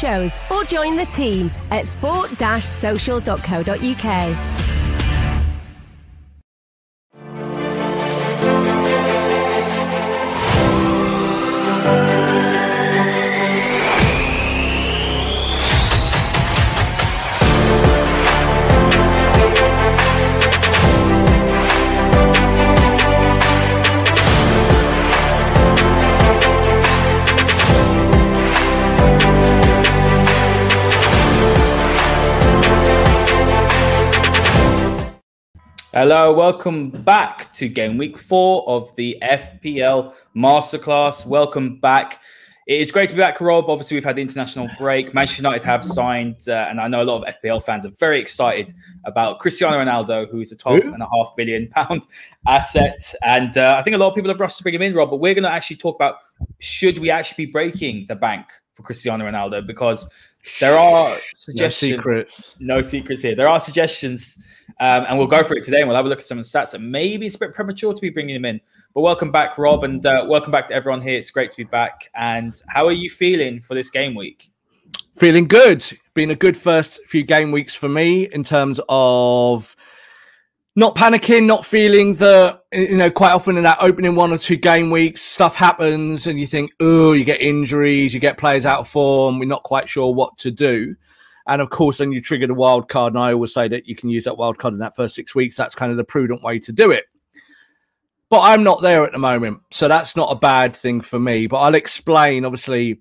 shows or join the team at sport-social.co.uk. Hello, welcome back to game week four of the FPL Masterclass. Welcome back. It is great to be back, Rob. Obviously, we've had the international break. Manchester United have signed, uh, and I know a lot of FPL fans are very excited about Cristiano Ronaldo, who is a twelve and a half billion pound asset. And uh, I think a lot of people have rushed to bring him in, Rob. But we're going to actually talk about should we actually be breaking the bank for Cristiano Ronaldo because there are suggestions. No secrets. No secrets here. There are suggestions um, and we'll go for it today and we'll have a look at some of the stats. And maybe it's a bit premature to be bringing him in. But welcome back, Rob, and uh, welcome back to everyone here. It's great to be back. And how are you feeling for this game week? Feeling good. Been a good first few game weeks for me in terms of not panicking, not feeling that, you know, quite often in that opening one or two game weeks, stuff happens and you think, oh, you get injuries, you get players out of form, we're not quite sure what to do. And of course, then you trigger the wild card. And I always say that you can use that wild card in that first six weeks. That's kind of the prudent way to do it. But I'm not there at the moment. So that's not a bad thing for me. But I'll explain, obviously,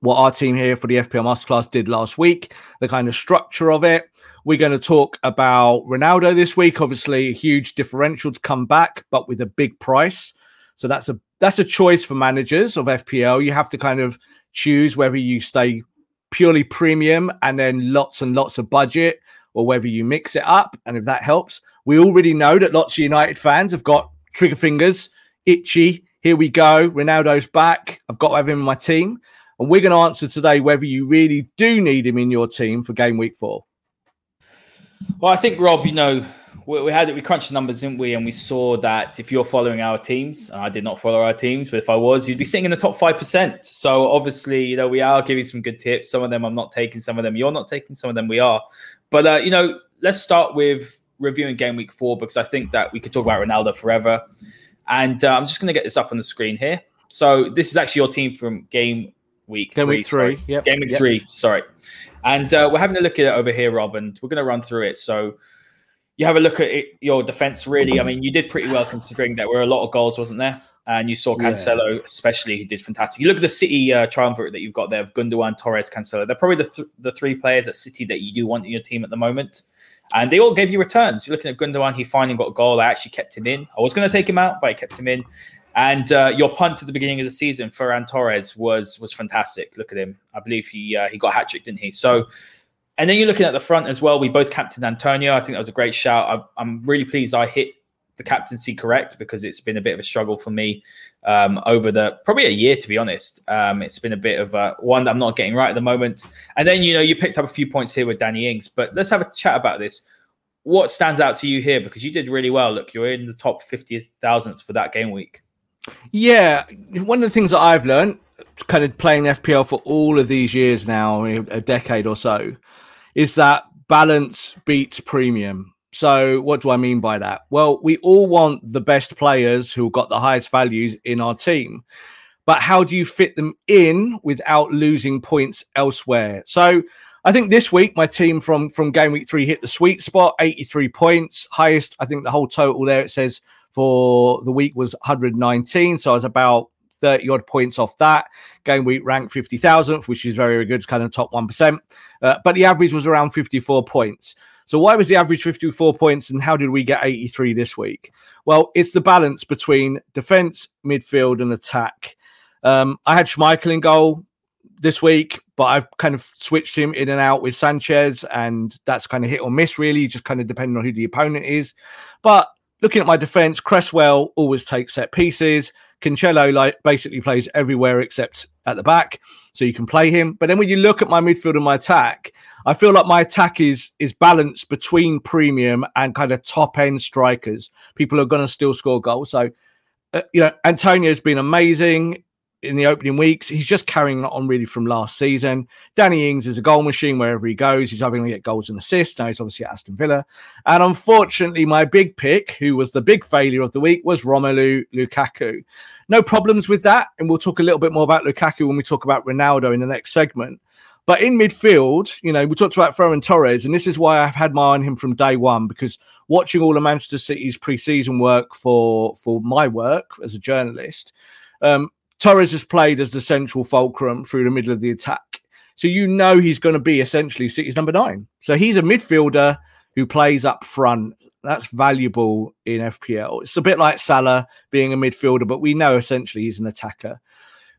what our team here for the FPL Masterclass did last week, the kind of structure of it. We're going to talk about Ronaldo this week. Obviously, a huge differential to come back, but with a big price. So that's a that's a choice for managers of FPL. You have to kind of choose whether you stay purely premium and then lots and lots of budget, or whether you mix it up. And if that helps, we already know that lots of United fans have got trigger fingers, itchy. Here we go. Ronaldo's back. I've got to have him in my team. And we're going to answer today whether you really do need him in your team for game week four. Well, I think, Rob, you know, we, we had it, we crunched the numbers, didn't we? And we saw that if you're following our teams, and I did not follow our teams, but if I was, you'd be sitting in the top 5%. So obviously, you know, we are giving some good tips. Some of them I'm not taking, some of them you're not taking, some of them we are. But, uh, you know, let's start with reviewing game week four because I think that we could talk about Ronaldo forever. And uh, I'm just going to get this up on the screen here. So this is actually your team from game week game three. week three. Yep. Game week yep. three. Sorry. And uh, we're having a look at it over here, Rob, and we're going to run through it. So you have a look at it, your defense. Really, I mean, you did pretty well considering there were a lot of goals, wasn't there? And you saw Cancelo, yeah. especially, he did fantastic. You look at the City uh, triumvirate that you've got there of Gundogan, Torres, Cancelo. They're probably the, th- the three players at City that you do want in your team at the moment. And they all gave you returns. You're looking at Gundogan, he finally got a goal. I actually kept him in. I was going to take him out, but I kept him in. And uh, your punt at the beginning of the season, Ferran Torres, was was fantastic. Look at him. I believe he uh, he got hat trick, didn't he? So and then you're looking at the front as well. We both captained Antonio. I think that was a great shout. i am really pleased I hit the captaincy correct because it's been a bit of a struggle for me um, over the probably a year, to be honest. Um, it's been a bit of a, one that I'm not getting right at the moment. And then, you know, you picked up a few points here with Danny Ings, but let's have a chat about this. What stands out to you here? Because you did really well. Look, you're in the top 50,000s for that game week. Yeah. One of the things that I've learned kind of playing FPL for all of these years now, a decade or so, is that balance beats premium. So, what do I mean by that? Well, we all want the best players who got the highest values in our team, but how do you fit them in without losing points elsewhere? So, I think this week my team from from game week three hit the sweet spot, 83 points, highest. I think the whole total there it says for the week was 119. So I was about 30 odd points off that. Game week ranked 50,000th, which is very, very good. It's kind of top 1%. Uh, but the average was around 54 points. So why was the average 54 points and how did we get 83 this week? Well, it's the balance between defense, midfield, and attack. Um, I had Schmeichel in goal this week, but I've kind of switched him in and out with Sanchez, and that's kind of hit or miss, really, just kind of depending on who the opponent is. But looking at my defense, Cresswell always takes set pieces. Cancelo like basically plays everywhere except at the back, so you can play him. But then when you look at my midfield and my attack, I feel like my attack is is balanced between premium and kind of top end strikers. People are going to still score goals. So uh, you know, Antonio's been amazing. In the opening weeks. He's just carrying on really from last season. Danny Ings is a goal machine wherever he goes. He's having to get goals and assists. Now he's obviously at Aston Villa. And unfortunately, my big pick, who was the big failure of the week, was Romelu Lukaku. No problems with that. And we'll talk a little bit more about Lukaku when we talk about Ronaldo in the next segment. But in midfield, you know, we talked about Ferran Torres, and this is why I've had my eye on him from day one because watching all of Manchester City's pre-season work for for my work as a journalist, um, Torres has played as the central fulcrum through the middle of the attack. So you know he's going to be essentially City's number nine. So he's a midfielder who plays up front. That's valuable in FPL. It's a bit like Salah being a midfielder, but we know essentially he's an attacker.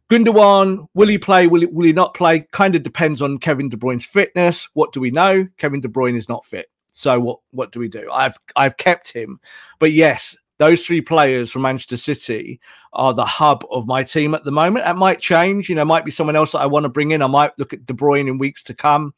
Gundogan, will he play? Will he, will he not play? Kind of depends on Kevin De Bruyne's fitness. What do we know? Kevin De Bruyne is not fit. So what what do we do? I've I've kept him, but yes, those three players from Manchester City are the hub of my team at the moment. That might change. You know, might be someone else that I want to bring in. I might look at De Bruyne in weeks to come.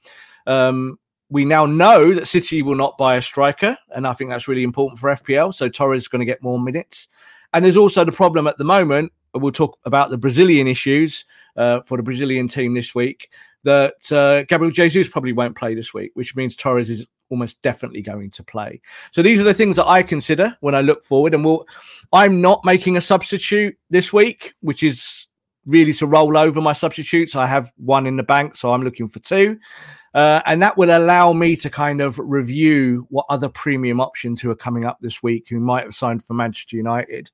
Um, we now know that City will not buy a striker, and I think that's really important for FPL. So Torres is going to get more minutes. And there's also the problem at the moment. We'll talk about the Brazilian issues uh, for the Brazilian team this week. That uh, Gabriel Jesus probably won't play this week, which means Torres is almost definitely going to play. So these are the things that I consider when I look forward. And we'll, I'm not making a substitute this week, which is really to roll over my substitutes. I have one in the bank, so I'm looking for two. Uh, and that will allow me to kind of review what other premium options who are coming up this week who might have signed for Manchester United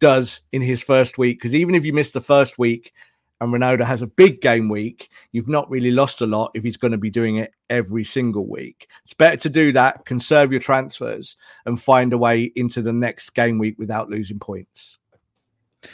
does in his first week. Because even if you miss the first week, and Ronaldo has a big game week, you've not really lost a lot if he's going to be doing it every single week. It's better to do that, conserve your transfers, and find a way into the next game week without losing points.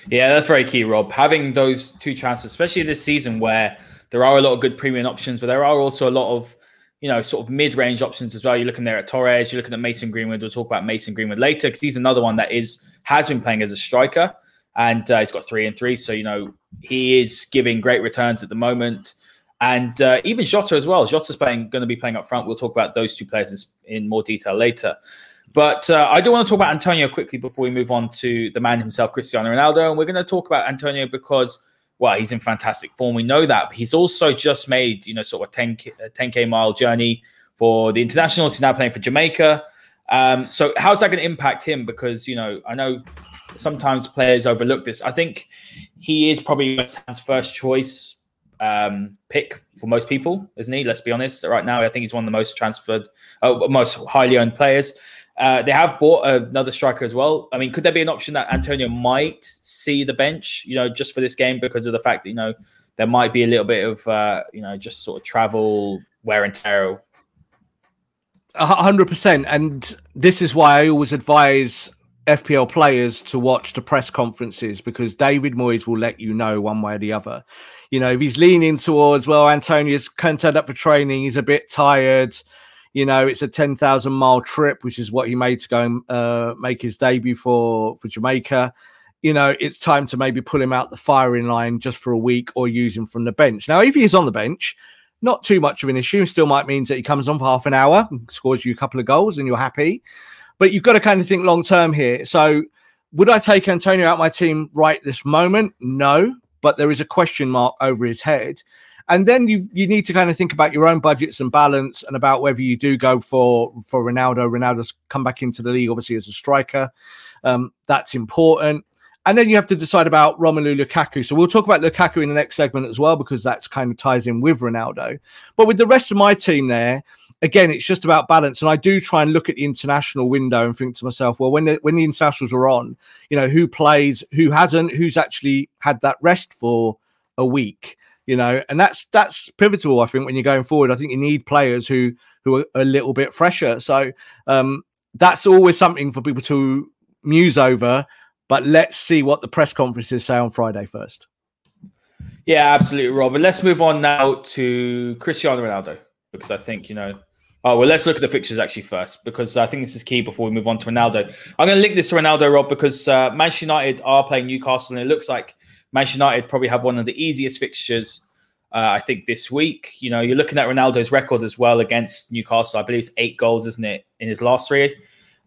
Yeah, that's very key, Rob. Having those two transfers, especially this season where there are a lot of good premium options, but there are also a lot of you know, sort of mid-range options as well. You're looking there at Torres. You're looking at Mason Greenwood. We'll talk about Mason Greenwood later because he's another one that is has been playing as a striker and uh, he's got three and three. So you know he is giving great returns at the moment, and uh, even Jota as well. Jota's playing, going to be playing up front. We'll talk about those two players in, in more detail later. But uh, I do want to talk about Antonio quickly before we move on to the man himself, Cristiano Ronaldo, and we're going to talk about Antonio because. Well, he's in fantastic form. We know that. But he's also just made, you know, sort of a 10K, a 10K mile journey for the internationals. He's now playing for Jamaica. Um, so how's that going to impact him? Because you know, I know sometimes players overlook this. I think he is probably West Ham's first choice um, pick for most people, isn't he? Let's be honest. Right now, I think he's one of the most transferred, uh, most highly owned players. Uh, they have bought another striker as well. I mean, could there be an option that Antonio might see the bench, you know, just for this game because of the fact that, you know, there might be a little bit of, uh, you know, just sort of travel wear and tear? hundred percent. And this is why I always advise FPL players to watch the press conferences because David Moyes will let you know one way or the other. You know, if he's leaning towards, well, Antonio's can't turn up for training, he's a bit tired. You know, it's a 10,000 mile trip, which is what he made to go and uh, make his debut for, for Jamaica. You know, it's time to maybe pull him out the firing line just for a week or use him from the bench. Now, if he is on the bench, not too much of an issue. Still might means that he comes on for half an hour, scores you a couple of goals, and you're happy. But you've got to kind of think long term here. So, would I take Antonio out my team right this moment? No, but there is a question mark over his head. And then you you need to kind of think about your own budgets and balance, and about whether you do go for for Ronaldo. Ronaldo's come back into the league, obviously as a striker. Um, that's important. And then you have to decide about Romelu Lukaku. So we'll talk about Lukaku in the next segment as well, because that's kind of ties in with Ronaldo. But with the rest of my team there, again, it's just about balance. And I do try and look at the international window and think to myself, well, when the, when the internationals are on, you know, who plays, who hasn't, who's actually had that rest for a week, you know, and that's that's pivotal. I think when you're going forward, I think you need players who who are a little bit fresher. So um, that's always something for people to muse over. But let's see what the press conferences say on Friday first. Yeah, absolutely, Robert. Let's move on now to Cristiano Ronaldo because I think you know Oh well, let's look at the fixtures actually first because I think this is key before we move on to Ronaldo. I'm going to link this to Ronaldo, Rob, because uh, Manchester United are playing Newcastle, and it looks like Manchester United probably have one of the easiest fixtures. Uh, I think this week. You know, you're looking at Ronaldo's record as well against Newcastle. I believe it's eight goals, isn't it, in his last three?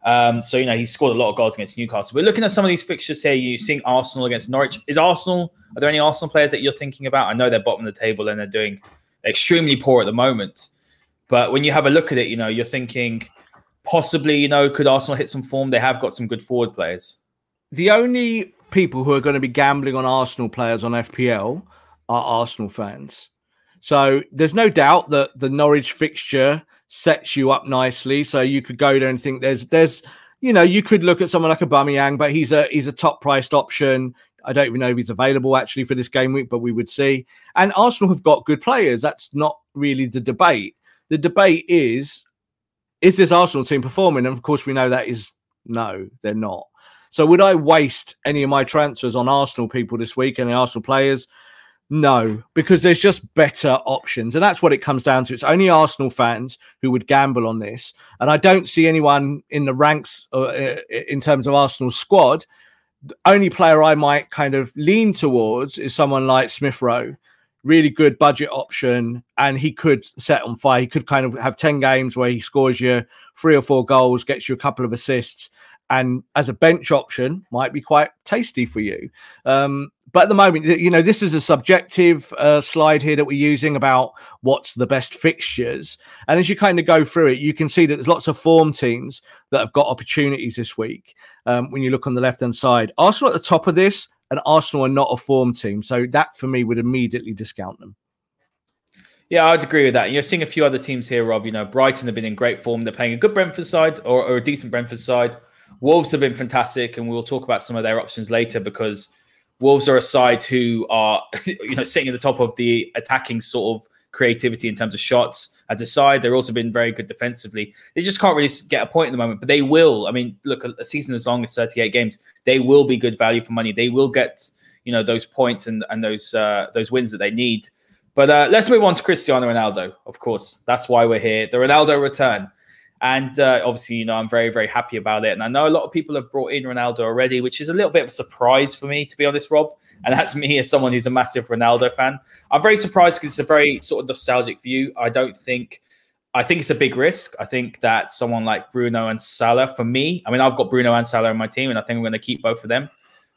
Um, so you know he scored a lot of goals against Newcastle. We're looking at some of these fixtures here. You seeing Arsenal against Norwich. Is Arsenal? Are there any Arsenal players that you're thinking about? I know they're bottom of the table and they're doing extremely poor at the moment. But when you have a look at it, you know you're thinking possibly, you know, could Arsenal hit some form? They have got some good forward players. The only people who are going to be gambling on Arsenal players on FPL are Arsenal fans. So there's no doubt that the Norwich fixture sets you up nicely. So you could go there and think there's there's you know you could look at someone like a Aubameyang, but he's a he's a top priced option. I don't even know if he's available actually for this game week, but we would see. And Arsenal have got good players. That's not really the debate. The debate is is this Arsenal team performing? And of course, we know that is no, they're not. So would I waste any of my transfers on Arsenal people this week, and the Arsenal players? No, because there's just better options. And that's what it comes down to. It's only Arsenal fans who would gamble on this. And I don't see anyone in the ranks uh, in terms of Arsenal squad. The only player I might kind of lean towards is someone like Smith Rowe. Really good budget option. And he could set on fire. He could kind of have 10 games where he scores you three or four goals, gets you a couple of assists and as a bench option might be quite tasty for you. Um, but at the moment, you know, this is a subjective uh, slide here that we're using about what's the best fixtures. And as you kind of go through it, you can see that there's lots of form teams that have got opportunities this week. Um, when you look on the left hand side, Arsenal at the top of this, and Arsenal are not a form team. So that for me would immediately discount them. Yeah, I'd agree with that. You're seeing a few other teams here, Rob. You know, Brighton have been in great form. They're playing a good Brentford side or, or a decent Brentford side. Wolves have been fantastic, and we'll talk about some of their options later because Wolves are a side who are, you know, sitting at the top of the attacking sort of creativity in terms of shots as a side. They're also been very good defensively. They just can't really get a point at the moment, but they will. I mean, look, a season as long as 38 games, they will be good value for money. They will get, you know, those points and and those uh, those wins that they need. But uh, let's move on to Cristiano Ronaldo. Of course, that's why we're here. The Ronaldo return. And uh, obviously, you know, I'm very, very happy about it. And I know a lot of people have brought in Ronaldo already, which is a little bit of a surprise for me, to be honest, Rob. And that's me as someone who's a massive Ronaldo fan. I'm very surprised because it's a very sort of nostalgic view. I don't think, I think it's a big risk. I think that someone like Bruno and Salah, for me, I mean, I've got Bruno and Salah on my team, and I think I'm going to keep both of them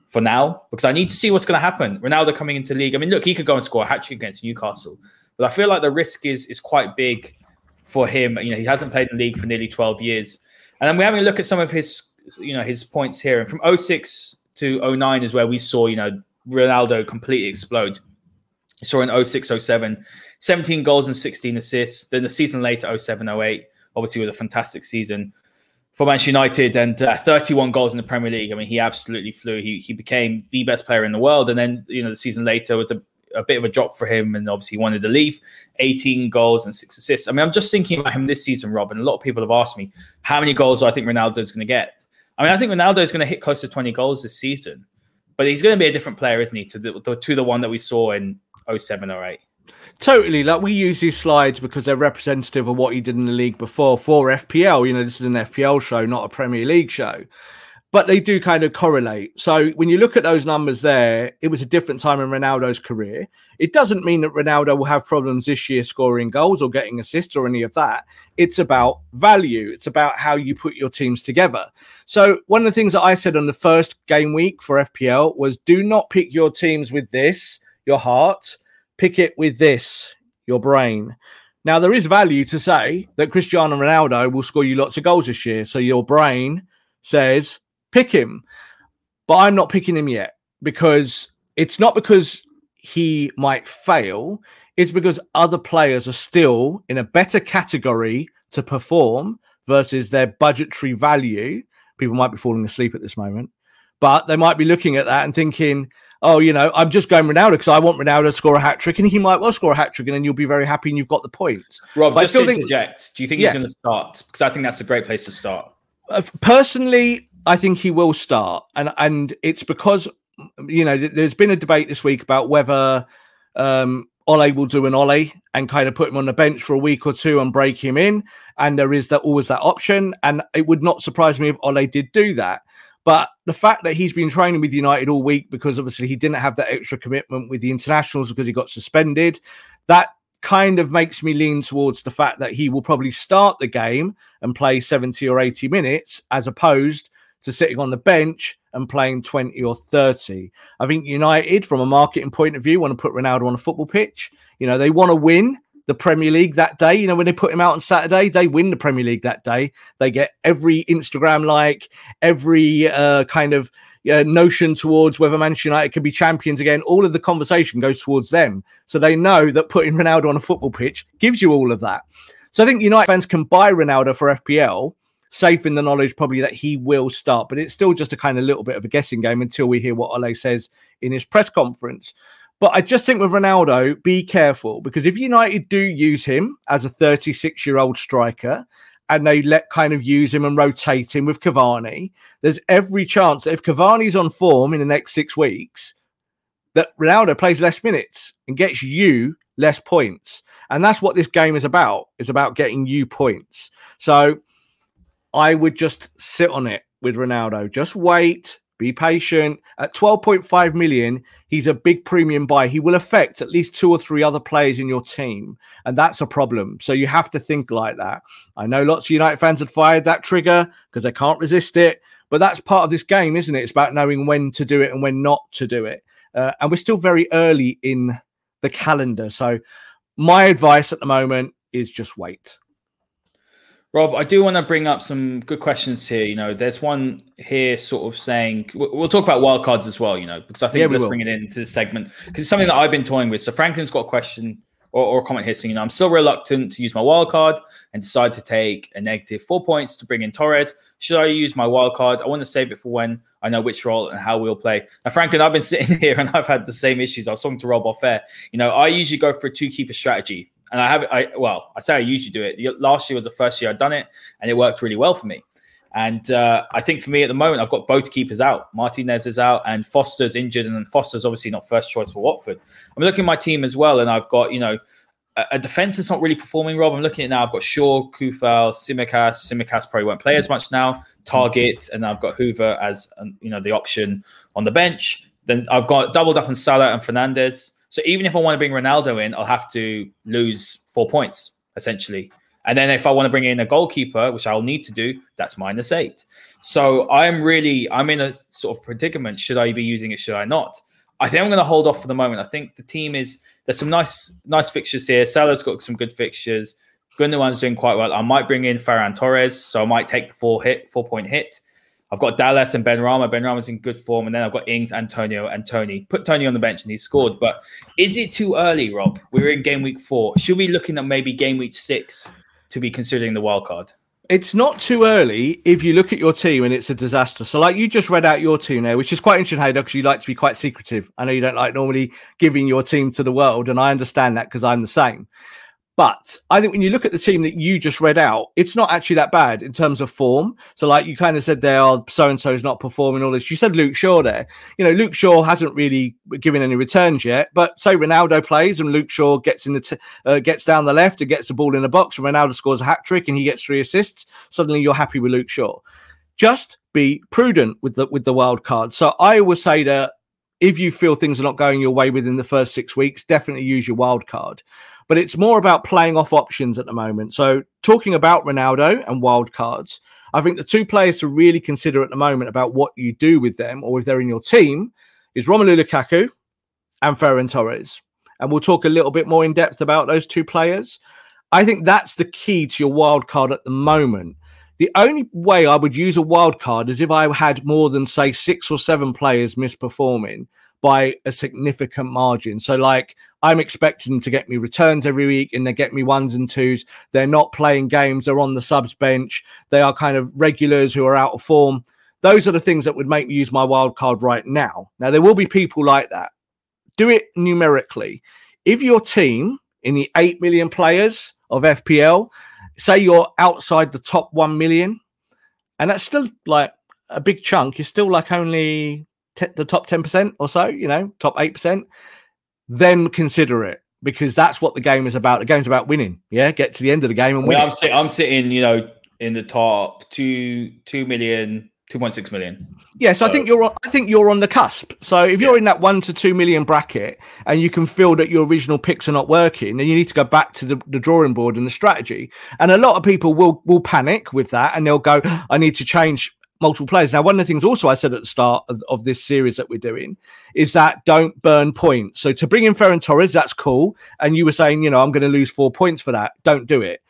for now because I need to see what's going to happen. Ronaldo coming into league. I mean, look, he could go and score a hat trick against Newcastle, but I feel like the risk is is quite big for him. You know, he hasn't played in the league for nearly 12 years. And then we're having a look at some of his, you know, his points here. And from 06 to 09 is where we saw, you know, Ronaldo completely explode. We saw in 06, 07, 17 goals and 16 assists. Then the season later, 07, 08, obviously was a fantastic season for Manchester United and uh, 31 goals in the Premier League. I mean, he absolutely flew. He, he became the best player in the world. And then, you know, the season later was a a bit of a drop for him, and obviously he wanted to leave. 18 goals and six assists. I mean, I'm just thinking about him this season, Rob, and a lot of people have asked me how many goals do I think Ronaldo is going to get. I mean, I think Ronaldo is going to hit close to 20 goals this season, but he's going to be a different player, isn't he, to the, to the one that we saw in 07 or 8. Totally. Like we use these slides because they're representative of what he did in the league before for FPL. You know, this is an FPL show, not a Premier League show but they do kind of correlate. So when you look at those numbers there, it was a different time in Ronaldo's career. It doesn't mean that Ronaldo will have problems this year scoring goals or getting assists or any of that. It's about value. It's about how you put your teams together. So one of the things that I said on the first game week for FPL was do not pick your teams with this, your heart, pick it with this, your brain. Now there is value to say that Cristiano Ronaldo will score you lots of goals this year. So your brain says pick him. But I'm not picking him yet because it's not because he might fail, it's because other players are still in a better category to perform versus their budgetary value. People might be falling asleep at this moment, but they might be looking at that and thinking, oh, you know, I'm just going Ronaldo because I want Ronaldo to score a hat trick, and he might well score a hat trick, and then you'll be very happy and you've got the points. Rob, but just I still to think, interject, do you think yeah. he's going to start? Because I think that's a great place to start. Uh, personally, I think he will start, and and it's because you know there's been a debate this week about whether um, Ole will do an Ole and kind of put him on the bench for a week or two and break him in, and there is that always that option, and it would not surprise me if Ole did do that. But the fact that he's been training with United all week because obviously he didn't have that extra commitment with the internationals because he got suspended, that kind of makes me lean towards the fact that he will probably start the game and play 70 or 80 minutes as opposed to sitting on the bench and playing 20 or 30. I think United, from a marketing point of view, want to put Ronaldo on a football pitch. You know, they want to win the Premier League that day. You know, when they put him out on Saturday, they win the Premier League that day. They get every Instagram like, every uh, kind of uh, notion towards whether Manchester United could be champions again. All of the conversation goes towards them. So they know that putting Ronaldo on a football pitch gives you all of that. So I think United fans can buy Ronaldo for FPL, safe in the knowledge probably that he will start. But it's still just a kind of little bit of a guessing game until we hear what Ole says in his press conference. But I just think with Ronaldo, be careful because if United do use him as a 36 year old striker and they let kind of use him and rotate him with Cavani, there's every chance that if Cavani's on form in the next six weeks, that Ronaldo plays less minutes and gets you less points. And that's what this game is about. It's about getting you points. So I would just sit on it with Ronaldo. Just wait, be patient. At 12.5 million, he's a big premium buy. He will affect at least two or three other players in your team. And that's a problem. So you have to think like that. I know lots of United fans had fired that trigger because they can't resist it. But that's part of this game, isn't it? It's about knowing when to do it and when not to do it. Uh, and we're still very early in the calendar. So my advice at the moment is just wait. Rob, I do want to bring up some good questions here. You know, there's one here sort of saying we'll talk about wildcards as well, you know, because I think yeah, let's will. bring it into the segment because it's something that I've been toying with. So Franklin's got a question or, or a comment here saying, you know, I'm still reluctant to use my wildcard and decide to take a negative four points to bring in Torres. Should I use my wildcard? I want to save it for when I know which role and how we'll play. Now, Franklin, I've been sitting here and I've had the same issues. I was talking to Rob off air. You know, I usually go for a two keeper strategy and I have I well, I say I usually do it. Last year was the first year I'd done it, and it worked really well for me. And uh, I think for me at the moment, I've got both keepers out. Martinez is out, and Foster's injured, and Foster's obviously not first choice for Watford. I'm looking at my team as well, and I've got you know a, a defense that's not really performing. Rob, I'm looking at now. I've got Shaw, Coufal, Tsimikas. Tsimikas probably won't play as much now. Targett, and I've got Hoever as um, you know the option on the bench. Then I've got doubled up on Salah and Fernandes. So even if I want to bring Ronaldo in, I'll have to lose four points essentially. And then if I want to bring in a goalkeeper, which I'll need to do, that's minus eight. So I'm really I'm in a sort of predicament. Should I be using it? Should I not? I think I'm going to hold off for the moment. I think the team is there's some nice nice fixtures here. Salah's got some good fixtures. Gundogan's doing quite well. I might bring in Ferran Torres, so I might take the four hit four point hit. I've got Dallas and Benrahma. Benrahma's in good form. And then I've got Ings, Antonio, and Toney. Put Toney on the bench and he scored. But is it too early, Rob? We're in game week four. Should we be looking at maybe game week six to be considering the wild card? It's not too early if you look at your team and it's a disaster. So, like you just read out your team there, which is quite interesting, Haider, because you like to be quite secretive. I know you don't like normally giving your team to the world, and I understand that because I'm the same. But I think when you look at the team that you just read out, it's not actually that bad in terms of form. So, like you kind of said there, oh, so and so is not performing all this. You said Luke Shaw there. You know, Luke Shaw hasn't really given any returns yet. But say Ronaldo plays and Luke Shaw gets in the t- uh, gets down the left and gets the ball in the box, and Ronaldo scores a hat trick and he gets three assists. Suddenly, you're happy with Luke Shaw. Just be prudent with the with the wild card. So I would say that if you feel things are not going your way within the first six weeks, definitely use your wild card but it's more about playing off options at the moment. So, talking about Ronaldo and wild cards, I think the two players to really consider at the moment about what you do with them or if they're in your team is Romelu Lukaku and Ferran Torres. And we'll talk a little bit more in depth about those two players. I think that's the key to your wild card at the moment. The only way I would use a wild card is if I had more than, say, six or seven players misperforming by a significant margin. So, like, I'm expecting to get me returns every week and they get me ones and twos. They're not playing games, they're on the subs bench, they are kind of regulars who are out of form. Those are the things that would make me use my wild card right now. Now, there will be people like that. Do it numerically. If your team in the 8 million players of FPL, say you're outside the top 1 million, and that's still like a big chunk, you're still like only t- the top 10% or so, you know, top 8%, then consider it because that's what the game is about. The game's about winning. Yeah. Get to the end of the game and win. I'm, sit- I'm sitting, you know, in the top two, 2 million, 2.6 million. Yes, so, I think you're on, I think you're on the cusp. So if you're yeah. in that 1 to 2 million bracket and you can feel that your original picks are not working, then you need to go back to the, the drawing board and the strategy. And a lot of people will will panic with that and they'll go I need to change multiple players. Now, one of the things also I said at the start of, of, this series that we're doing is that don't burn points. So to bring in Ferran Torres, that's cool. And you were saying, you know, I'm going to lose four points for that. Don't do it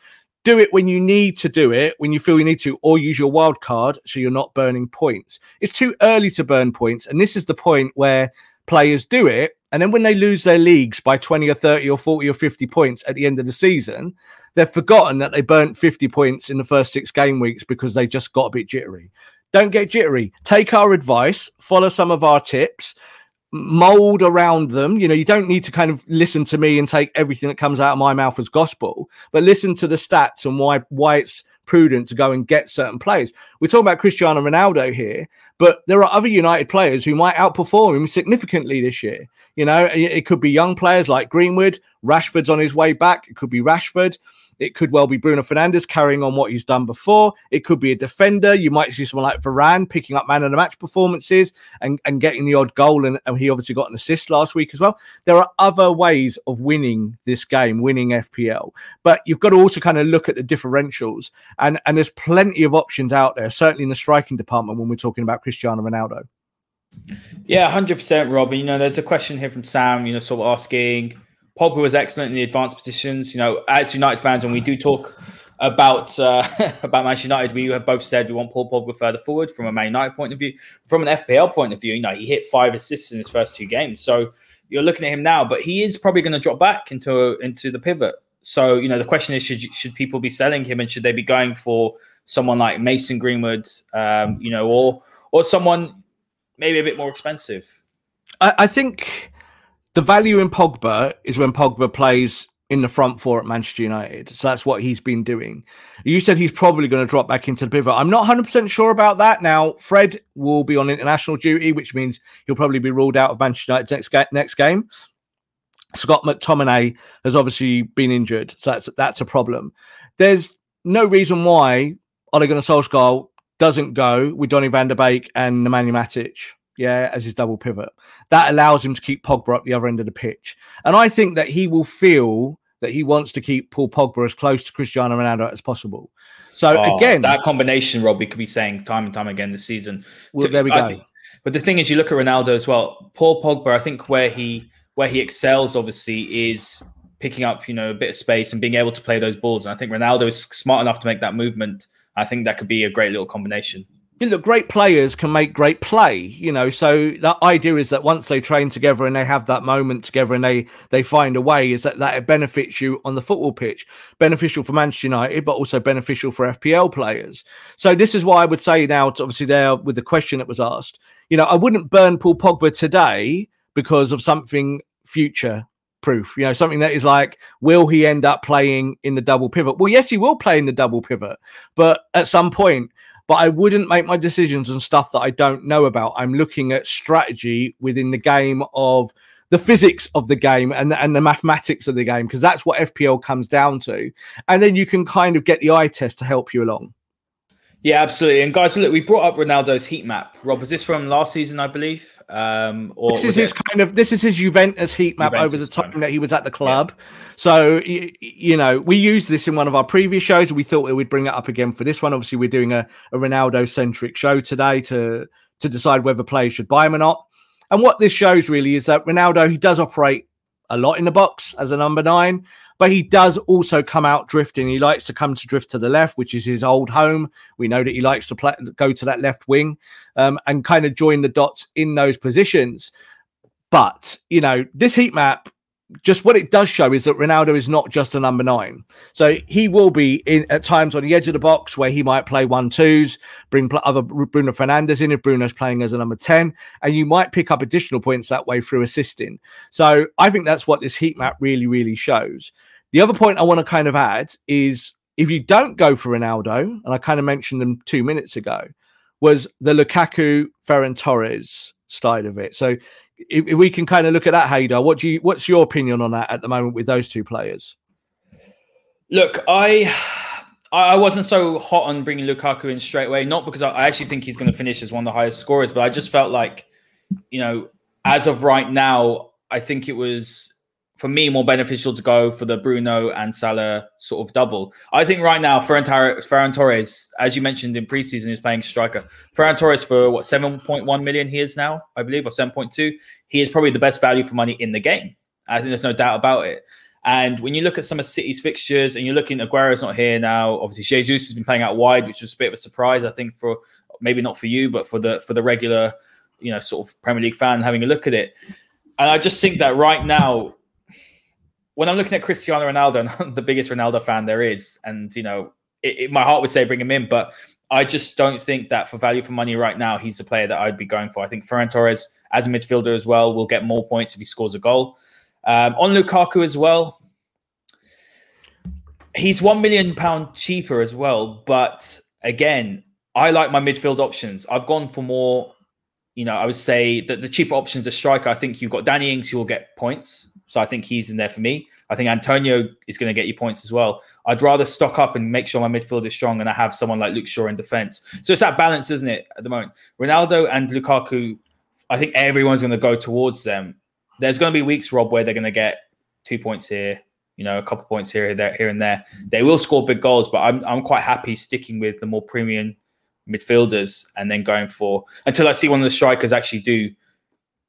do it when you need to do it, when you feel you need to, or use your wild card so you're not burning points. It's too early to burn points. And this is the point where players do it. And then when they lose their leagues by 20 or 30 or 40 or 50 points at the end of the season, they've forgotten that they burnt 50 points in the first six game weeks because they just got a bit jittery. Don't get jittery. Take our advice, follow some of our tips, mold around them. You know, you don't need to kind of listen to me and take everything that comes out of my mouth as gospel, but listen to the stats and why why it's prudent to go and get certain players. We're talking about Cristiano Ronaldo here, but there are other United players who might outperform him significantly this year. You know, it could be young players like Greenwood, Rashford's on his way back. It could be Rashford. It could well be Bruno Fernandes carrying on what he's done before. It could be a defender. You might see someone like Varane picking up man of the match performances and, and getting the odd goal. And, and he obviously got an assist last week as well. There are other ways of winning this game, winning FPL. But you've got to also kind of look at the differentials. And, and there's plenty of options out there, certainly in the striking department when we're talking about Cristiano Ronaldo. Yeah, hundred percent, Rob. You know, there's a question here from Sam. You know, sort of asking, Pogba was excellent in the advanced positions. You know, as United fans, when we do talk about uh, about Manchester United, we have both said we want Paul Pogba further forward from a Man United point of view. From an FPL point of view, you know, he hit five assists in his first two games. So you're looking at him now, but he is probably going to drop back into into the pivot. So you know, the question is, should should people be selling him, and should they be going for someone like Mason Greenwood, um, you know, or or someone maybe a bit more expensive? I, I think the value in Pogba is when Pogba plays in the front four at Manchester United. So that's what he's been doing. You said he's probably going to drop back into the pivot. I'm not 100% sure about that. Now, Fred will be on international duty, which means he'll probably be ruled out of Manchester United's next, ga- next game. Scott McTominay has obviously been injured. So that's, that's a problem. There's no reason why Ole Gunnar Solskjaer doesn't go with Donny van de Beek and Nemanja Matic yeah, as his double pivot. That allows him to keep Pogba up the other end of the pitch. And I think that he will feel that he wants to keep Paul Pogba as close to Cristiano Ronaldo as possible. So oh, again, that combination, Rob, we could be saying time and time again this season. Well, there we go. Think, but the thing is, you look at Ronaldo as well. Paul Pogba, I think where he where he excels, obviously, is picking up you know a bit of space and being able to play those balls. And I think Ronaldo is smart enough to make that movement. I think that could be a great little combination you know, great players can make great play, you know. So the idea is that once they train together and they have that moment together and they they find a way, is that that it benefits you on the football pitch, beneficial for Manchester United, but also beneficial for FPL players. So this is why I would say now, obviously, there with the question that was asked, you know, I wouldn't burn Paul Pogba today because of something future proof. You know, something that is like, will he end up playing in the double pivot? Well, yes, he will play in the double pivot, but at some point, but I wouldn't make my decisions on stuff that I don't know about. I'm looking at strategy within the game of the physics of the game and the, and the mathematics of the game because that's what FPL comes down to. And then you can kind of get the eye test to help you along. Yeah, absolutely. And guys, look, we brought up Ronaldo's heat map. Rob, is this from last season, I believe? Um, or this is his it... kind of this is his Juventus heat map Juventus over the time, time, that he was at the club. Yeah. So you, know, we used this in one of our previous shows. We thought we'd bring it up again for this one. Obviously, we're doing a, a Ronaldo centric show today to to decide whether players should buy him or not. And what this shows really is that Ronaldo he does operate a lot in the box as a number nine, but he does also come out drifting. He likes to come to drift to the left, which is his old home. We know that he likes to play, go to that left wing um, and kind of join the dots in those positions. But, you know, this heat map just what it does show is that Ronaldo is not just a number nine. So he will be in at times on the edge of the box where he might play one twos, bring other Bruno Fernandes in if Bruno's playing as a number 10, and you might pick up additional points that way through assisting. So I think that's what this heat map really, really shows. The other point I want to kind of add is if you don't go for Ronaldo, and I kind of mentioned them two minutes ago, was the Lukaku Ferran Torres side of it. So if, if we can kind of look at that, Haider, what do you? What's your opinion on that at the moment with those two players? Look, I I wasn't so hot on bringing Lukaku in straight away, not because I actually think he's going to finish as one of the highest scorers, but I just felt like, you know, as of right now, I think it was for me more beneficial to go for the Bruno and Salah sort of double. I think right now Ferran, Ferran Torres, as you mentioned in preseason, is playing striker. Ferran Torres for what seven point one million he is now, I believe, or seven point two. He is probably the best value for money in the game. I think there's no doubt about it. And when you look at some of City's fixtures, and you're looking, Aguero's not here now. Obviously, Jesus has been playing out wide, which was a bit of a surprise, I think, for maybe not for you, but for the for the regular, you know, sort of Premier League fan having a look at it. And I just think that right now, when I'm looking at Cristiano Ronaldo, and I'm the biggest Ronaldo fan there is, and you know, it, it, my heart would say bring him in, but I just don't think that for value for money right now, he's the player that I'd be going for. I think Ferran Torres, as a midfielder as well, will get more points if he scores a goal. Um, on Lukaku as well, he's one million pound cheaper as well. But again, I like my midfield options. I've gone for more. You know, I would say that the cheaper options are striker. I think you've got Danny Ings who will get points. So I think he's in there for me. I think Antonio is going to get you points as well. I'd rather stock up and make sure my midfield is strong and I have someone like Luke Shaw in defense. So it's that balance, isn't it, at the moment? Ronaldo and Lukaku, I think everyone's going to go towards them there's going to be weeks, Rob, where they're going to get two points here, you know, a couple points here, there, here and there. They will score big goals, but I'm I'm quite happy sticking with the more premium midfielders and then going for until I see one of the strikers actually do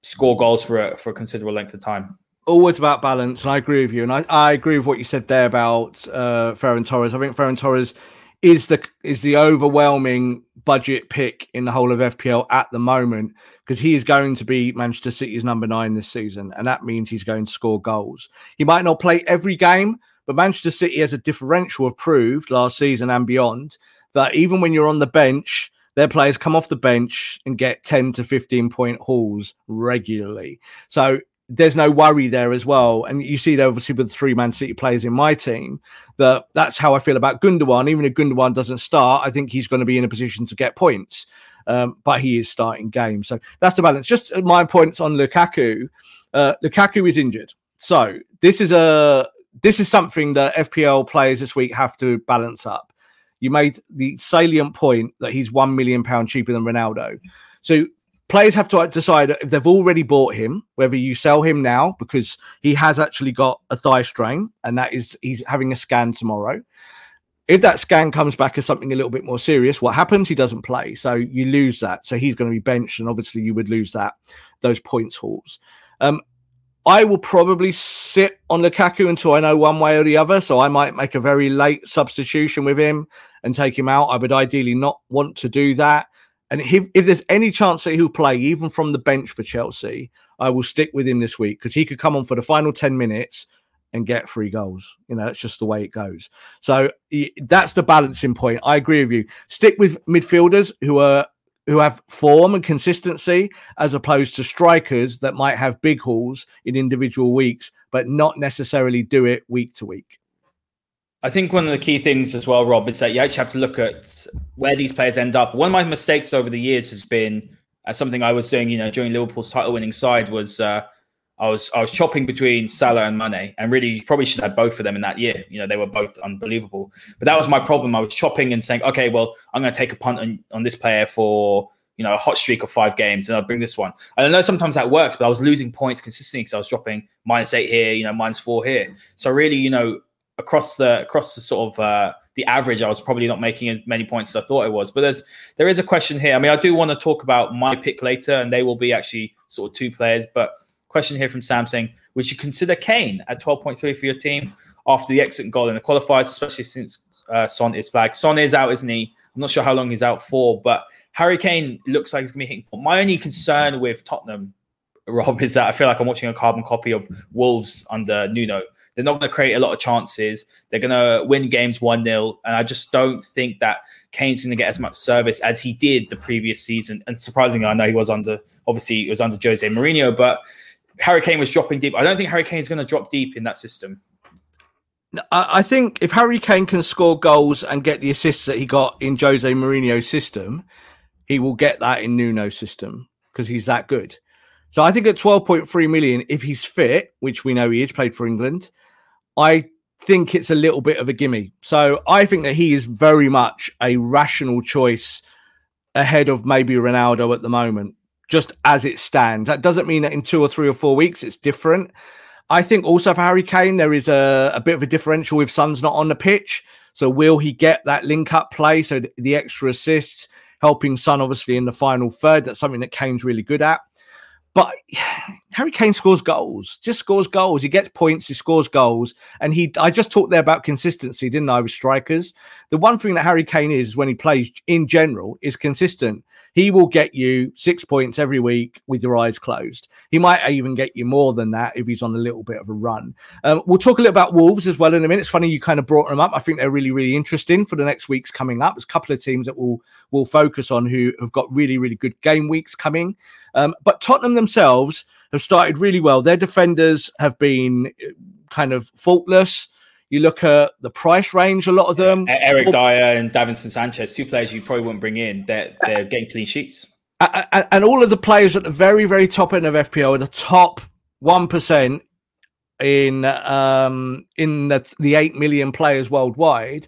score goals for a, for a considerable length of time. Always about balance, and I agree with you. And I, I agree with what you said there about uh, Ferran Torres. I think Ferran Torres is the is the overwhelming budget pick in the whole of FPL at the moment because he is going to be Manchester City's number nine this season, and that means he's going to score goals. He might not play every game, but Manchester City has a differential have proved last season and beyond that even when you're on the bench, their players come off the bench and get 10 to 15 point hauls regularly. So there's no worry there as well. And you see that obviously with three Man City players in my team, that that's how I feel about Gundogan. Even if Gundogan doesn't start, I think he's going to be in a position to get points. Um, but he is starting games. So that's the balance. Just my points on Lukaku. Uh, Lukaku is injured. So this is a this is something that FPL players this week have to balance up. You made the salient point that he's one million pound cheaper than Ronaldo. So players have to decide if they've already bought him, whether you sell him now because he has actually got a thigh strain and that is he's having a scan tomorrow. If that scan comes back as something a little bit more serious, what happens? He doesn't play, so you lose that. So he's going to be benched, and obviously you would lose that those points hauls. Um, I will probably sit on Lukaku until I know one way or the other. So I might make a very late substitution with him and take him out. I would ideally not want to do that. And if, if there's any chance that he'll play, even from the bench for Chelsea, I will stick with him this week because he could come on for the final 10 minutes and get three goals. You know, that's just the way it goes. So that's the balancing point. I agree with you. Stick with midfielders who are who have form and consistency as opposed to strikers that might have big hauls in individual weeks, but not necessarily do it week to week. I think one of the key things as well, Rob, is that you actually have to look at where these players end up. One of my mistakes over the years has been uh, something I was doing, you know, during Liverpool's title-winning side was uh, I was I was chopping between Salah and Mane, and really you probably should have both of them in that year. You know, they were both unbelievable. But that was my problem. I was chopping and saying, okay, well, I'm going to take a punt on, on this player for you know a hot streak of five games, and I'll bring this one. And I know sometimes that works, but I was losing points consistently because I was dropping minus eight here, you know, minus four here. So really, you know, across the across the sort of uh, the average, I was probably not making as many points as I thought I was. But there's there is a question here. I mean, I do want to talk about my pick later, and they will be actually sort of two players. But question here from Sam saying, would you consider Kane at 12.3 for your team after the exit goal in the qualifiers, especially since uh, Son is flagged? Son is out, isn't he? I'm not sure how long he's out for, but Harry Kane looks like he's going to be hitting. For. My only concern with Tottenham, Rob, is that I feel like I'm watching a carbon copy of Wolves under Nuno. They're not going to create a lot of chances. They're going to win games 1 0. And I just don't think that Kane's going to get as much service as he did the previous season. And surprisingly, I know he was under, obviously, he was under Jose Mourinho, but Harry Kane was dropping deep. I don't think Harry Kane is going to drop deep in that system. I think if Harry Kane can score goals and get the assists that he got in Jose Mourinho's system, he will get that in Nuno's system because he's that good. So I think at 12.3 million, if he's fit, which we know he is, played for England, I think it's a little bit of a gimme. So I think that he is very much a rational choice ahead of maybe Ronaldo at the moment, just as it stands. That doesn't mean that in two or three or four weeks it's different. I think also for Harry Kane, there is a, a bit of a differential if Son's not on the pitch. So will he get that link up play? So the extra assists, helping Son obviously in the final third. That's something that Kane's really good at. But Harry Kane scores goals, just scores goals. He gets points, he scores goals. And he, I just talked there about consistency, didn't I, with strikers? The one thing that Harry Kane is when he plays in general is consistent. He will get you six points every week with your eyes closed. He might even get you more than that if he's on a little bit of a run. Um, we'll talk a little about Wolves as well in a minute. It's funny you kind of brought them up. I think they're really, really interesting for the next weeks coming up. There's a couple of teams that will will focus on who have got really, really good game weeks coming. Um, but Tottenham themselves have started really well. Their defenders have been uh, kind of faultless. You look at the price range, a lot of them. Eric Dier and Davinson Sanchez, two players you probably wouldn't bring in. They're, they're getting clean sheets. And all of the players at the very, very top end of FPL are the top 1% in um, in the, the 8 million players worldwide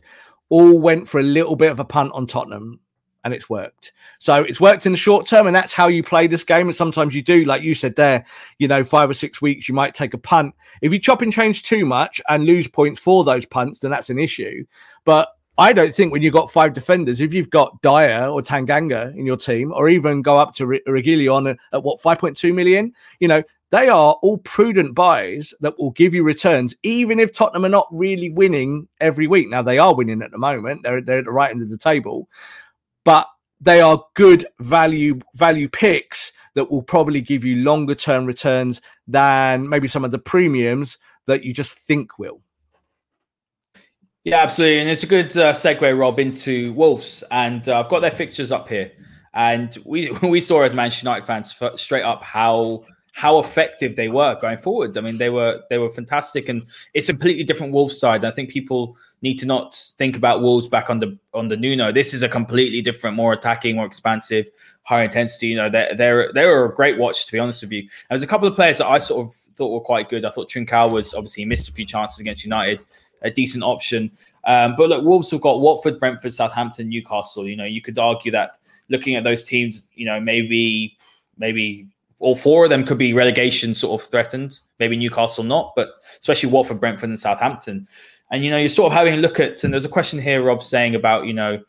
all went for a little bit of a punt on Tottenham and it's worked. So it's worked in the short term, and that's how you play this game. And sometimes you do, like you said there, you know, five or six weeks, you might take a punt. If you chop and change too much and lose points for those punts, then that's an issue. But I don't think when you've got five defenders, if you've got Dier or Tanganga in your team, or even go up to Reguilon at, at what 5.2 million, you know, they are all prudent buys that will give you returns, even if Tottenham are not really winning every week. Now they are winning at the moment; they're they're at the right end of the table, but they are good value value picks that will probably give you longer term returns than maybe some of the premiums that you just think will. Yeah, absolutely, and it's a good uh, segue, Rob, into Wolves, and uh, I've got their fixtures up here, and we we saw as Manchester United fans straight up how how effective they were going forward. I mean, they were they were fantastic, and it's a completely different Wolves side. I think people need to not think about Wolves back on the on the Nuno. This is a completely different, more attacking, more expansive, higher intensity. You know, they're they're they were a great watch to be honest with you. There's a couple of players that I sort of thought were quite good. I thought Trincao was obviously missed a few chances against United, a decent option. Um, but look, Wolves have got Watford, Brentford, Southampton, Newcastle. You know, you could argue that looking at those teams, you know, maybe maybe all four of them could be relegation sort of threatened. Maybe Newcastle not, but especially Watford, Brentford, and Southampton. And you know, you're sort of having a look at, and there's a question here, Rob, saying about you know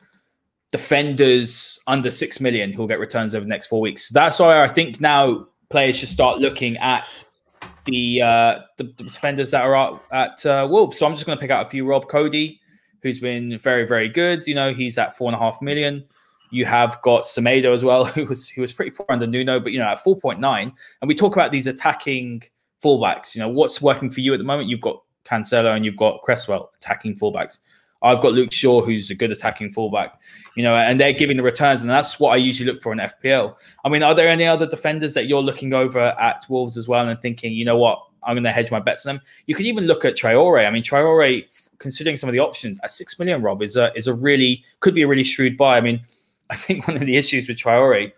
defenders under six million who will get returns over the next four weeks. That's why I think now players should start looking at the uh, the, the defenders that are at, at uh, Wolves. So I'm just going to pick out a few. Rob Coady, who's been very very good. You know, he's at four and a half million. You have got Semedo as well, who was who was pretty poor under Nuno, but you know at 4.9. And we talk about these attacking fullbacks. You know what's working for you at the moment. You've got Cancelo and you've got Cresswell attacking fullbacks. I've got Luke Shaw, who's a good attacking fullback, you know, and they're giving the returns, and that's what I usually look for in FPL. I mean, are there any other defenders that you're looking over at Wolves as well and thinking, you know what, I'm going to hedge my bets on them? You can even look at Traore. I mean, Traore, considering some of the options at six million, Rob is a is a really could be a really shrewd buy. I mean, I think one of the issues with Traore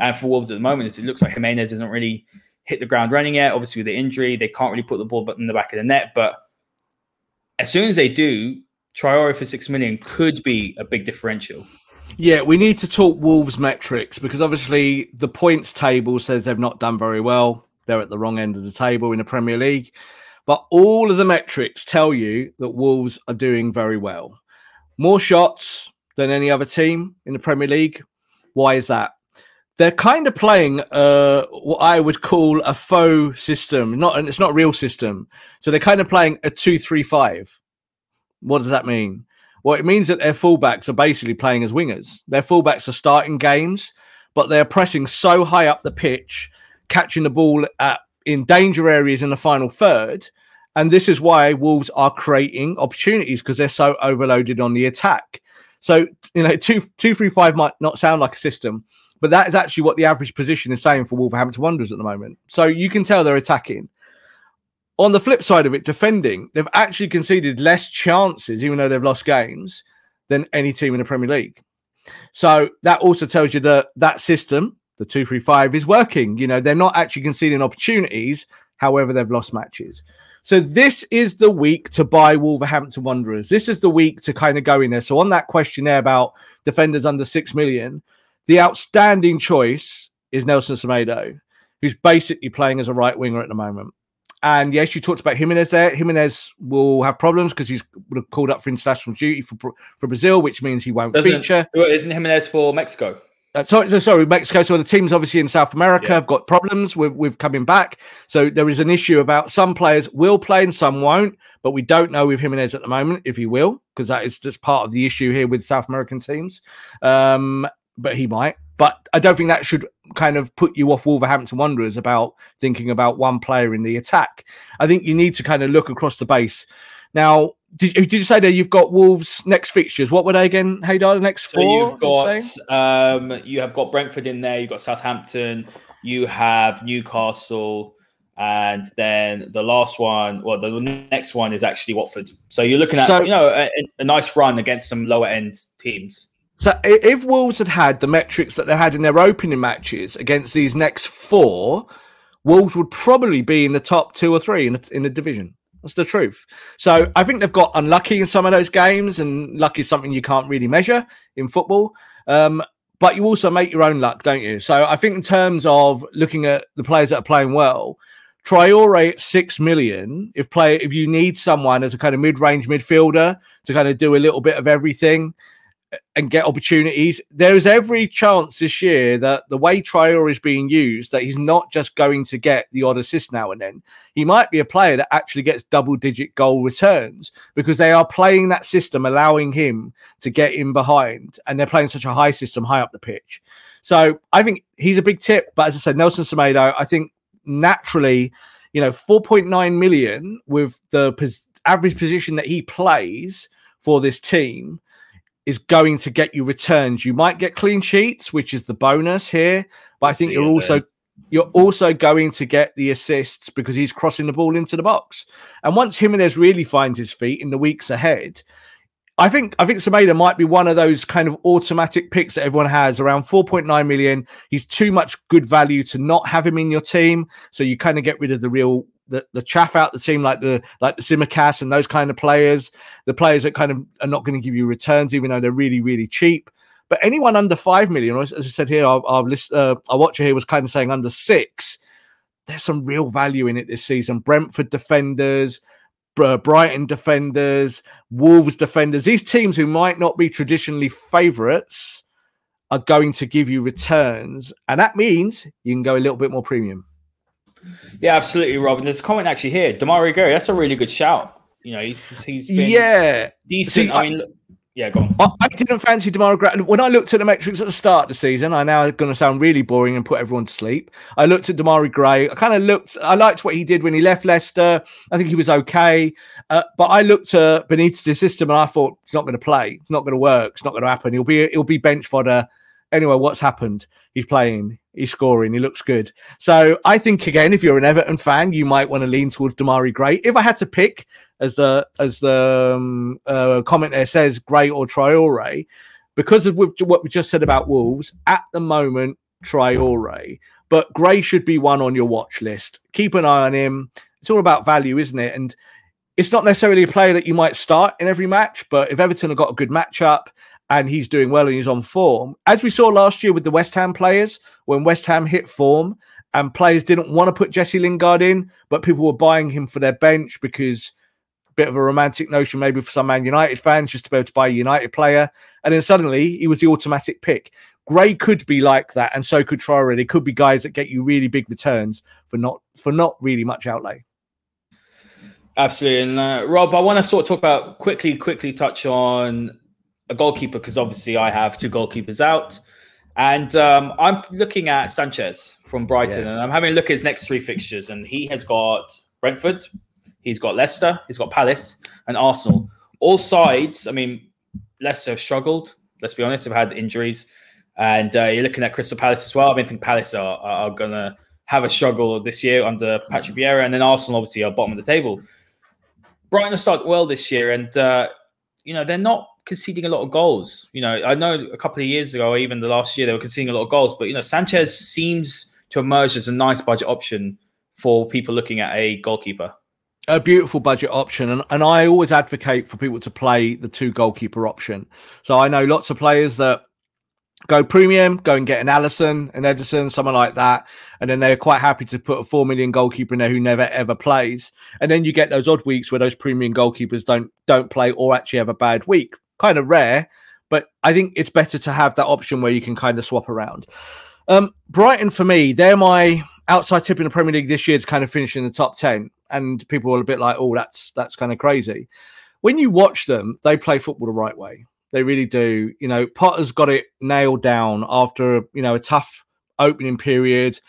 and for Wolves at the moment is it looks like Jimenez isn't really hit the ground running yet. Obviously, with the injury, they can't really put the ball in the back of the net. But as soon as they do, Traore for six million could be a big differential. Yeah, we need to talk Wolves metrics because obviously the points table says they've not done very well. They're at the wrong end of the table in the Premier League. But all of the metrics tell you that Wolves are doing very well. More shots, than any other team in the Premier League. Why is that? They're kind of playing uh, what I would call a faux system. Not and it's not real system. So they're kind of playing a two-three-five. What does that mean? Well, it means that their fullbacks are basically playing as wingers. Their fullbacks are starting games, but they're pressing so high up the pitch, catching the ball at in danger areas in the final third. And this is why Wolves are creating opportunities because they're so overloaded on the attack. So you know, two two three five might not sound like a system, but that is actually what the average position is saying for Wolverhampton Wanderers at the moment. So you can tell they're attacking. On the flip side of it, defending, they've actually conceded less chances, even though they've lost games, than any team in the Premier League. So that also tells you that that system, the two three five, is working. You know, they're not actually conceding opportunities. However, they've lost matches. So this is the week to buy Wolverhampton Wanderers. This is the week to kind of go in there. So on that question there about defenders under six million, the outstanding choice is Nelson Semedo, who's basically playing as a right winger at the moment. And yes, you talked about Jimenez there. Jimenez will have problems because he's called up for international duty for for Brazil, which means he won't Doesn't, feature. Isn't Jimenez for Mexico? Uh, sorry, so, sorry, Mexico. So the teams obviously in South America yeah. have got problems with, with coming back. So there is an issue about some players will play and some won't, but we don't know with Jimenez at the moment if he will, because that is just part of the issue here with South American teams. Um, but he might. But I don't think that should kind of put you off Wolverhampton Wanderers about thinking about one player in the attack. I think you need to kind of look across the base. Now, did, did you say that you've got Wolves next fixtures? What were they again? Haider, the next so four? You've got um, you have got Brentford in there. You've got Southampton. You have Newcastle, and then the last one. Well, the next one is actually Watford. So you're looking at so, you know a, a nice run against some lower end teams. So if Wolves had had the metrics that they had in their opening matches against these next four, Wolves would probably be in the top two or three in the, in the division. That's the truth. So I think they've got unlucky in some of those games, and luck is something you can't really measure in football. Um, but you also make your own luck, don't you? So I think in terms of looking at the players that are playing well, Traore at six million. If play if you need someone as a kind of mid-range midfielder to kind of do a little bit of everything, and get opportunities. There is every chance this year that the way Traore is being used, that he's not just going to get the odd assist now and then. He might be a player that actually gets double digit goal returns because they are playing that system, allowing him to get in behind, and they're playing such a high system high up the pitch. So I think he's a big tip. But as I said, Nelson Semedo, I think naturally, you know, 4.9 million with the pos- average position that he plays for this team is going to get you returns. You might get clean sheets, which is the bonus here, but I, I think you're also there. you're also going to get the assists because he's crossing the ball into the box. And once Jimenez really finds his feet in the weeks ahead, I think I think Semedo might be one of those kind of automatic picks that everyone has around 4.9 million. He's too much good value to not have him in your team, so you kind of get rid of the real the, the chaff out the team like the like the Tsimikas and those kind of players, the players that kind of are not going to give you returns even though they're really really cheap. But anyone under five million, as I said here, our our, list, uh, our watcher here was kind of saying under six. There's some real value in it this season. Brentford defenders, Brighton defenders, Wolves defenders. These teams who might not be traditionally favourites are going to give you returns, and that means you can go a little bit more premium. Yeah, absolutely, Robin. There's a comment actually here. Demarai Gray, that's a really good shout. You know, he's he's been yeah decent. See, I mean, yeah, go on. I, I didn't fancy Demarai Gray. When I looked at the metrics at the start of the season, I now going to sound really boring and put everyone to sleep. I looked at Demarai Gray. I kind of looked. I liked what he did when he left Leicester. I think he was okay. Uh, but I looked at Benitez's system and I thought it's not going to play. It's not going to work. It's not going to happen. He'll be he'll be bench fodder. Anyway, what's happened? He's playing he's scoring. He looks good. So I think again, if you're an Everton fan, you might want to lean towards Demarai Gray. If I had to pick, as the as the um, uh, comment there says, Gray or Traore, because of what we just said about Wolves at the moment, Traore. But Gray should be one on your watch list. Keep an eye on him. It's all about value, isn't it? And it's not necessarily a player that you might start in every match, but if Everton have got a good matchup and he's doing well and he's on form. As we saw last year with the West Ham players, when West Ham hit form and players didn't want to put Jesse Lingard in, but people were buying him for their bench because a bit of a romantic notion maybe for some Man United fans just to be able to buy a United player. And then suddenly he was the automatic pick. Gray could be like that, and so could Traore. They could be guys that get you really big returns for not for not really much outlay. Absolutely, and uh, Rob, I want to sort of talk about quickly, quickly touch on a goalkeeper because obviously I have two goalkeepers out. And um, I'm looking at Sanchez from Brighton, yeah. and I'm having a look at his next three fixtures. And he has got Brentford, he's got Leicester, he's got Palace, and Arsenal. All sides, I mean, Leicester have struggled. Let's be honest, they've had injuries. And uh, you're looking at Crystal Palace as well. I mean, I think Palace are, are, going to have a struggle this year under Patrick Vieira. And then Arsenal, obviously, are bottom of the table. Brighton have started well this year, and, uh, you know, they're not conceding a lot of goals. You know, I know a couple of years ago, even the last year, they were conceding a lot of goals. But you know, Sanchez seems to emerge as a nice budget option for people looking at a goalkeeper. a beautiful budget option, and, and I always advocate for people to play the two goalkeeper option. So I know lots of players that go premium, go and get an Alisson, an Ederson, someone like that, and then they're quite happy to put a four million goalkeeper in there who never ever plays. And then you get those odd weeks where those premium goalkeepers don't don't play or actually have a bad week. Kind of rare, but I think it's better to have that option where you can kind of swap around. Um, Brighton for me, they're my outside tip in the Premier League this year to kind of finish in the top ten, and people are a bit like, "Oh, that's that's kind of crazy." When you watch them, they play football the right way. They really do. You know, Potter's got it nailed down after you know a tough opening period.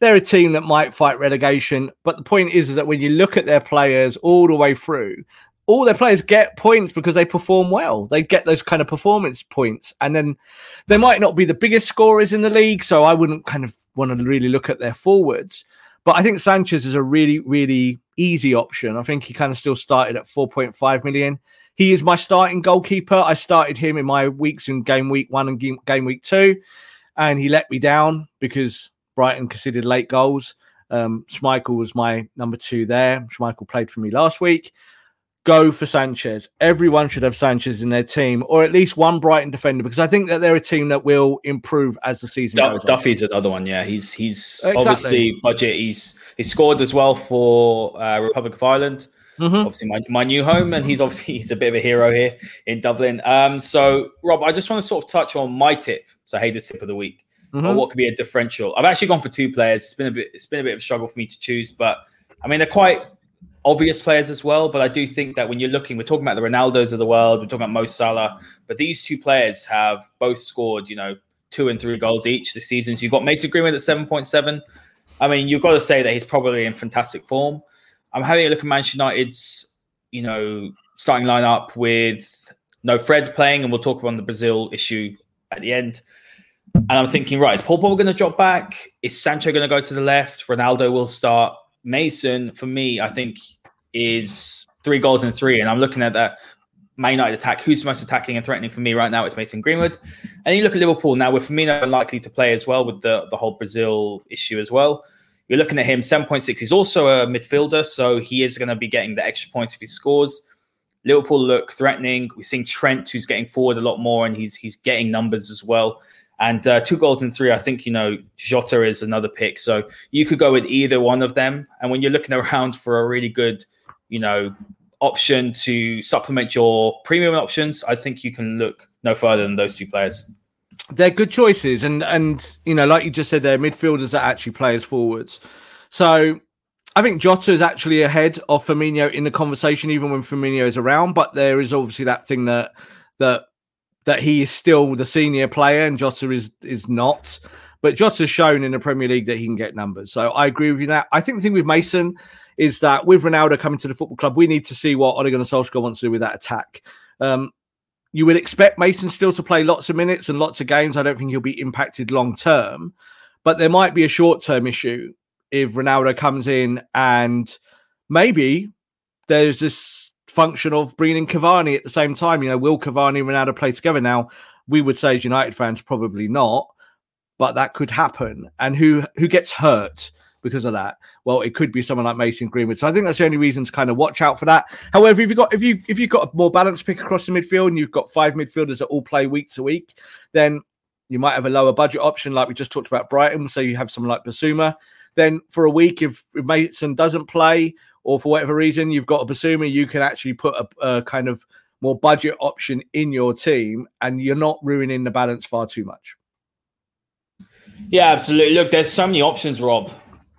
They're a team that might fight relegation, but the point is, is that when you look at their players all the way through, all their players get points because they perform well. They get those kind of performance points, and then they might not be the biggest scorers in the league. So I wouldn't kind of want to really look at their forwards. But I think Sanchez is a really, really easy option. I think he kind of still started at 4.5 million. He is my starting goalkeeper. I started him in my weeks in game week one and game, game week two, and he let me down because Brighton considered late goals. Um, Schmeichel was my number two there. Schmeichel played for me last week. Go for Sanchez. Everyone should have Sanchez in their team, or at least one Brighton defender, because I think that they're a team that will improve as the season Du- goes. on. Duffy's another one. Yeah, he's he's Exactly. obviously budget. He's he scored as well for uh, Republic of Ireland. Mhm. Obviously, my, my new home, and he's obviously he's a bit of a hero here in Dublin. Um, so Rob, I just want to sort of touch on my tip. So Haider's tip of the week, or Mhm. what could be a differential. I've actually gone for two players. It's been a bit it's been a bit of a struggle for me to choose, but I mean they're quite obvious players as well. But I do think that when you're looking, we're talking about the Ronaldos of the world, we're talking about Mo Salah, but these two players have both scored, you know, two and three goals each this season. So you've got Mason Greenwood at 7.7. I mean, you've got to say that he's probably in fantastic form. I'm having a look at Manchester United's, you know, starting lineup with no Fred playing, and we'll talk about the Brazil issue at the end. And I'm thinking, right, is Paul Pogba going to drop back? Is Sancho going to go to the left? Ronaldo will start. Mason, for me, I think is three goals and three. And I'm looking at that Man United attack. Who's most attacking and threatening for me right now? It's Mason Greenwood. And you look at Liverpool now with Firmino unlikely to play as well with the, the whole Brazil issue as well. You're looking at him, 7.6. He's also a midfielder, so he is going to be getting the extra points if he scores. Liverpool look threatening. We're seeing Trent, who's getting forward a lot more, and he's he's getting numbers as well. And uh, two goals in three, I think you know Jota is another pick. So you could go with either one of them. And when you're looking around for a really good, you know, option to supplement your premium options, I think you can look no further than those two players. they're good choices, and and you know, like you just said, they're midfielders that actually play as forwards. So I think Jota is actually ahead of Firmino in the conversation, even when Firmino is around. But there is obviously that thing that that that he is still the senior player, and Jota is is not. But Jota's shown in the Premier League that he can get numbers. So I agree with you now. I think the thing with Mason is that with Ronaldo coming to the football club, we need to see what Ole Gunnar Solskjaer wants to do with that attack. Um, you would expect Mason still to play lots of minutes and lots of games. I don't think he'll be impacted long term, but there might be a short term issue if Ronaldo comes in and maybe there's this function of bringing in Cavani at the same time. You know, will Cavani and Ronaldo play together? Now, we would say as United fans, probably not, but that could happen. And who who gets hurt because of that? Well, it could be someone like Mason Greenwood. So I think that's the only reason to kind of watch out for that. However, if you've got if you if you've got a more balanced pick across the midfield and you've got five midfielders that all play week to week, then you might have a lower budget option, like we just talked about Brighton. So you have someone like Bissouma. Then for a week, if if Mason doesn't play, or for whatever reason you've got a Bissouma, you can actually put a, a kind of more budget option in your team, and you're not ruining the balance far too much. Yeah, absolutely. Look, there's so many options, Rob,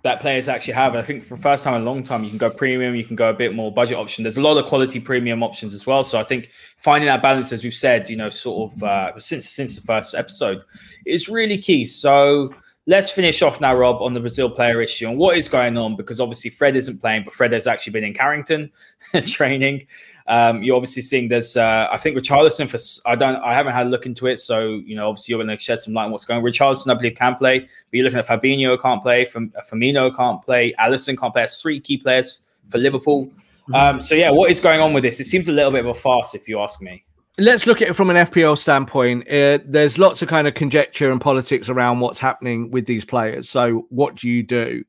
that players actually have. I think for the first time in a long time, you can go premium, you can go a bit more budget option. There's a lot of quality premium options as well. So I think finding that balance, as we've said, you know, sort of uh, since since the first episode, is really key. So let's finish off now, Rob, on the Brazil player issue and what is going on because obviously Fred isn't playing, but Fred has actually been in Carrington training. Um, you're obviously seeing there's, uh, I think Richarlison for I don't, I haven't had a look into it, so you know, obviously you're going to shed some light on what's going. on. Richarlison, I believe, can play, but you're looking at Fabinho can't play, Fam- Firmino can't play, Alisson can't play. That's three key players for Liverpool. Um, so yeah, what is going on with this? It seems a little bit of a farce, if you ask me. Let's look at it from an FPL standpoint. Uh, there's lots of kind of conjecture and politics around what's happening with these players. So, what do you do?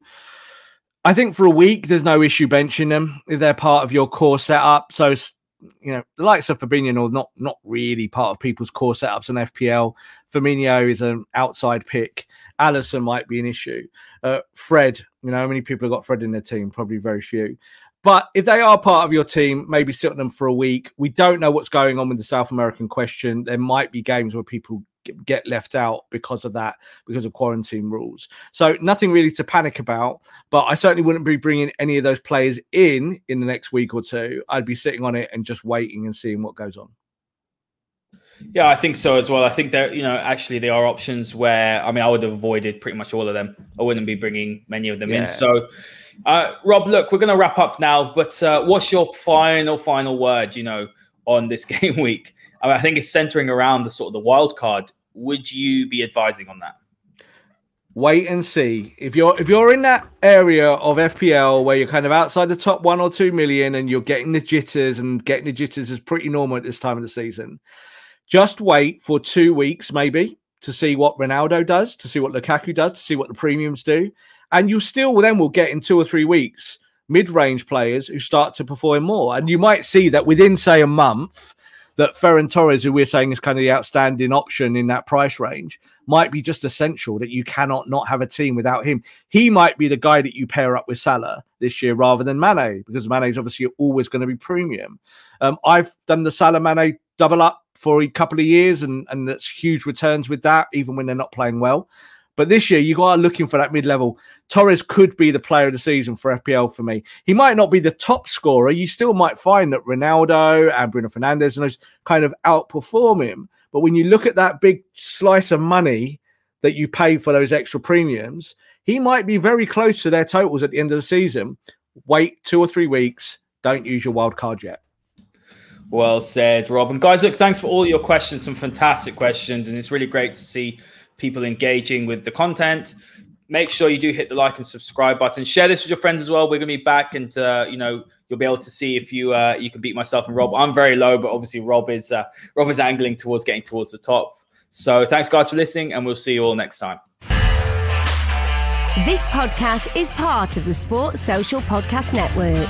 I think for a week, there's no issue benching them if they're part of your core setup. So, you know, the likes of Fabinho are not not really part of people's core setups on FPL. Firmino is an outside pick. Alisson might be an issue. Uh, Fred, you know, how many people have got Fred in their team? Probably very few. But if they are part of your team, maybe sit on them for a week. We don't know what's going on with the South American question. There might be games where people get left out because of that, because of quarantine rules. So nothing really to panic about. But I certainly wouldn't be bringing any of those players in in the next week or two. I'd be sitting on it and just waiting and seeing what goes on. Yeah, I think so as well. I think that you know actually there are options where I mean I would have avoided pretty much all of them. I wouldn't be bringing many of them yeah. in. So, uh, Rob, look, we're going to wrap up now. But uh, what's your final final word? You know, on this game week. I, mean, I think it's centering around the sort of the wild card. Would you be advising on that? Wait and see. If you're if you're in that area of FPL where you're kind of outside the top one or two million and you're getting the jitters and getting the jitters is pretty normal at this time of the season, just wait for two weeks maybe to see what Ronaldo does, to see what Lukaku does, to see what the premiums do, and you still then will get in two or three weeks mid-range players who start to perform more. And you might see that within, say, a month, that Ferran Torres, who we're saying is kind of the outstanding option in that price range, might be just essential that you cannot not have a team without him. He might be the guy that you pair up with Salah this year rather than Mane, because Mane is obviously always going to be premium. Um, I've done the Salah Mane double up for a couple of years, and and that's huge returns with that, even when they're not playing well. But this year, you are looking for that mid level. Torres could be the player of the season for FPL for me. He might not be the top scorer. You still might find that Ronaldo and Bruno Fernandes and those kind of outperform him. But when you look at that big slice of money that you pay for those extra premiums, he might be very close to their totals at the end of the season. Wait two or three weeks. Don't use your wild card yet. Well said, Robin. Guys, look, thanks for all your questions. Some fantastic questions. And it's really great to see people engaging with the content. Make sure you do hit the like and subscribe button. Share this with your friends as well. We're gonna be back, and uh, you know you'll be able to see if you uh, you can beat myself and Rob. I'm very low, but obviously Rob is uh, Rob is angling towards getting towards the top. So thanks guys for listening, and we'll see you all next time. This podcast is part of the Sports Social Podcast Network.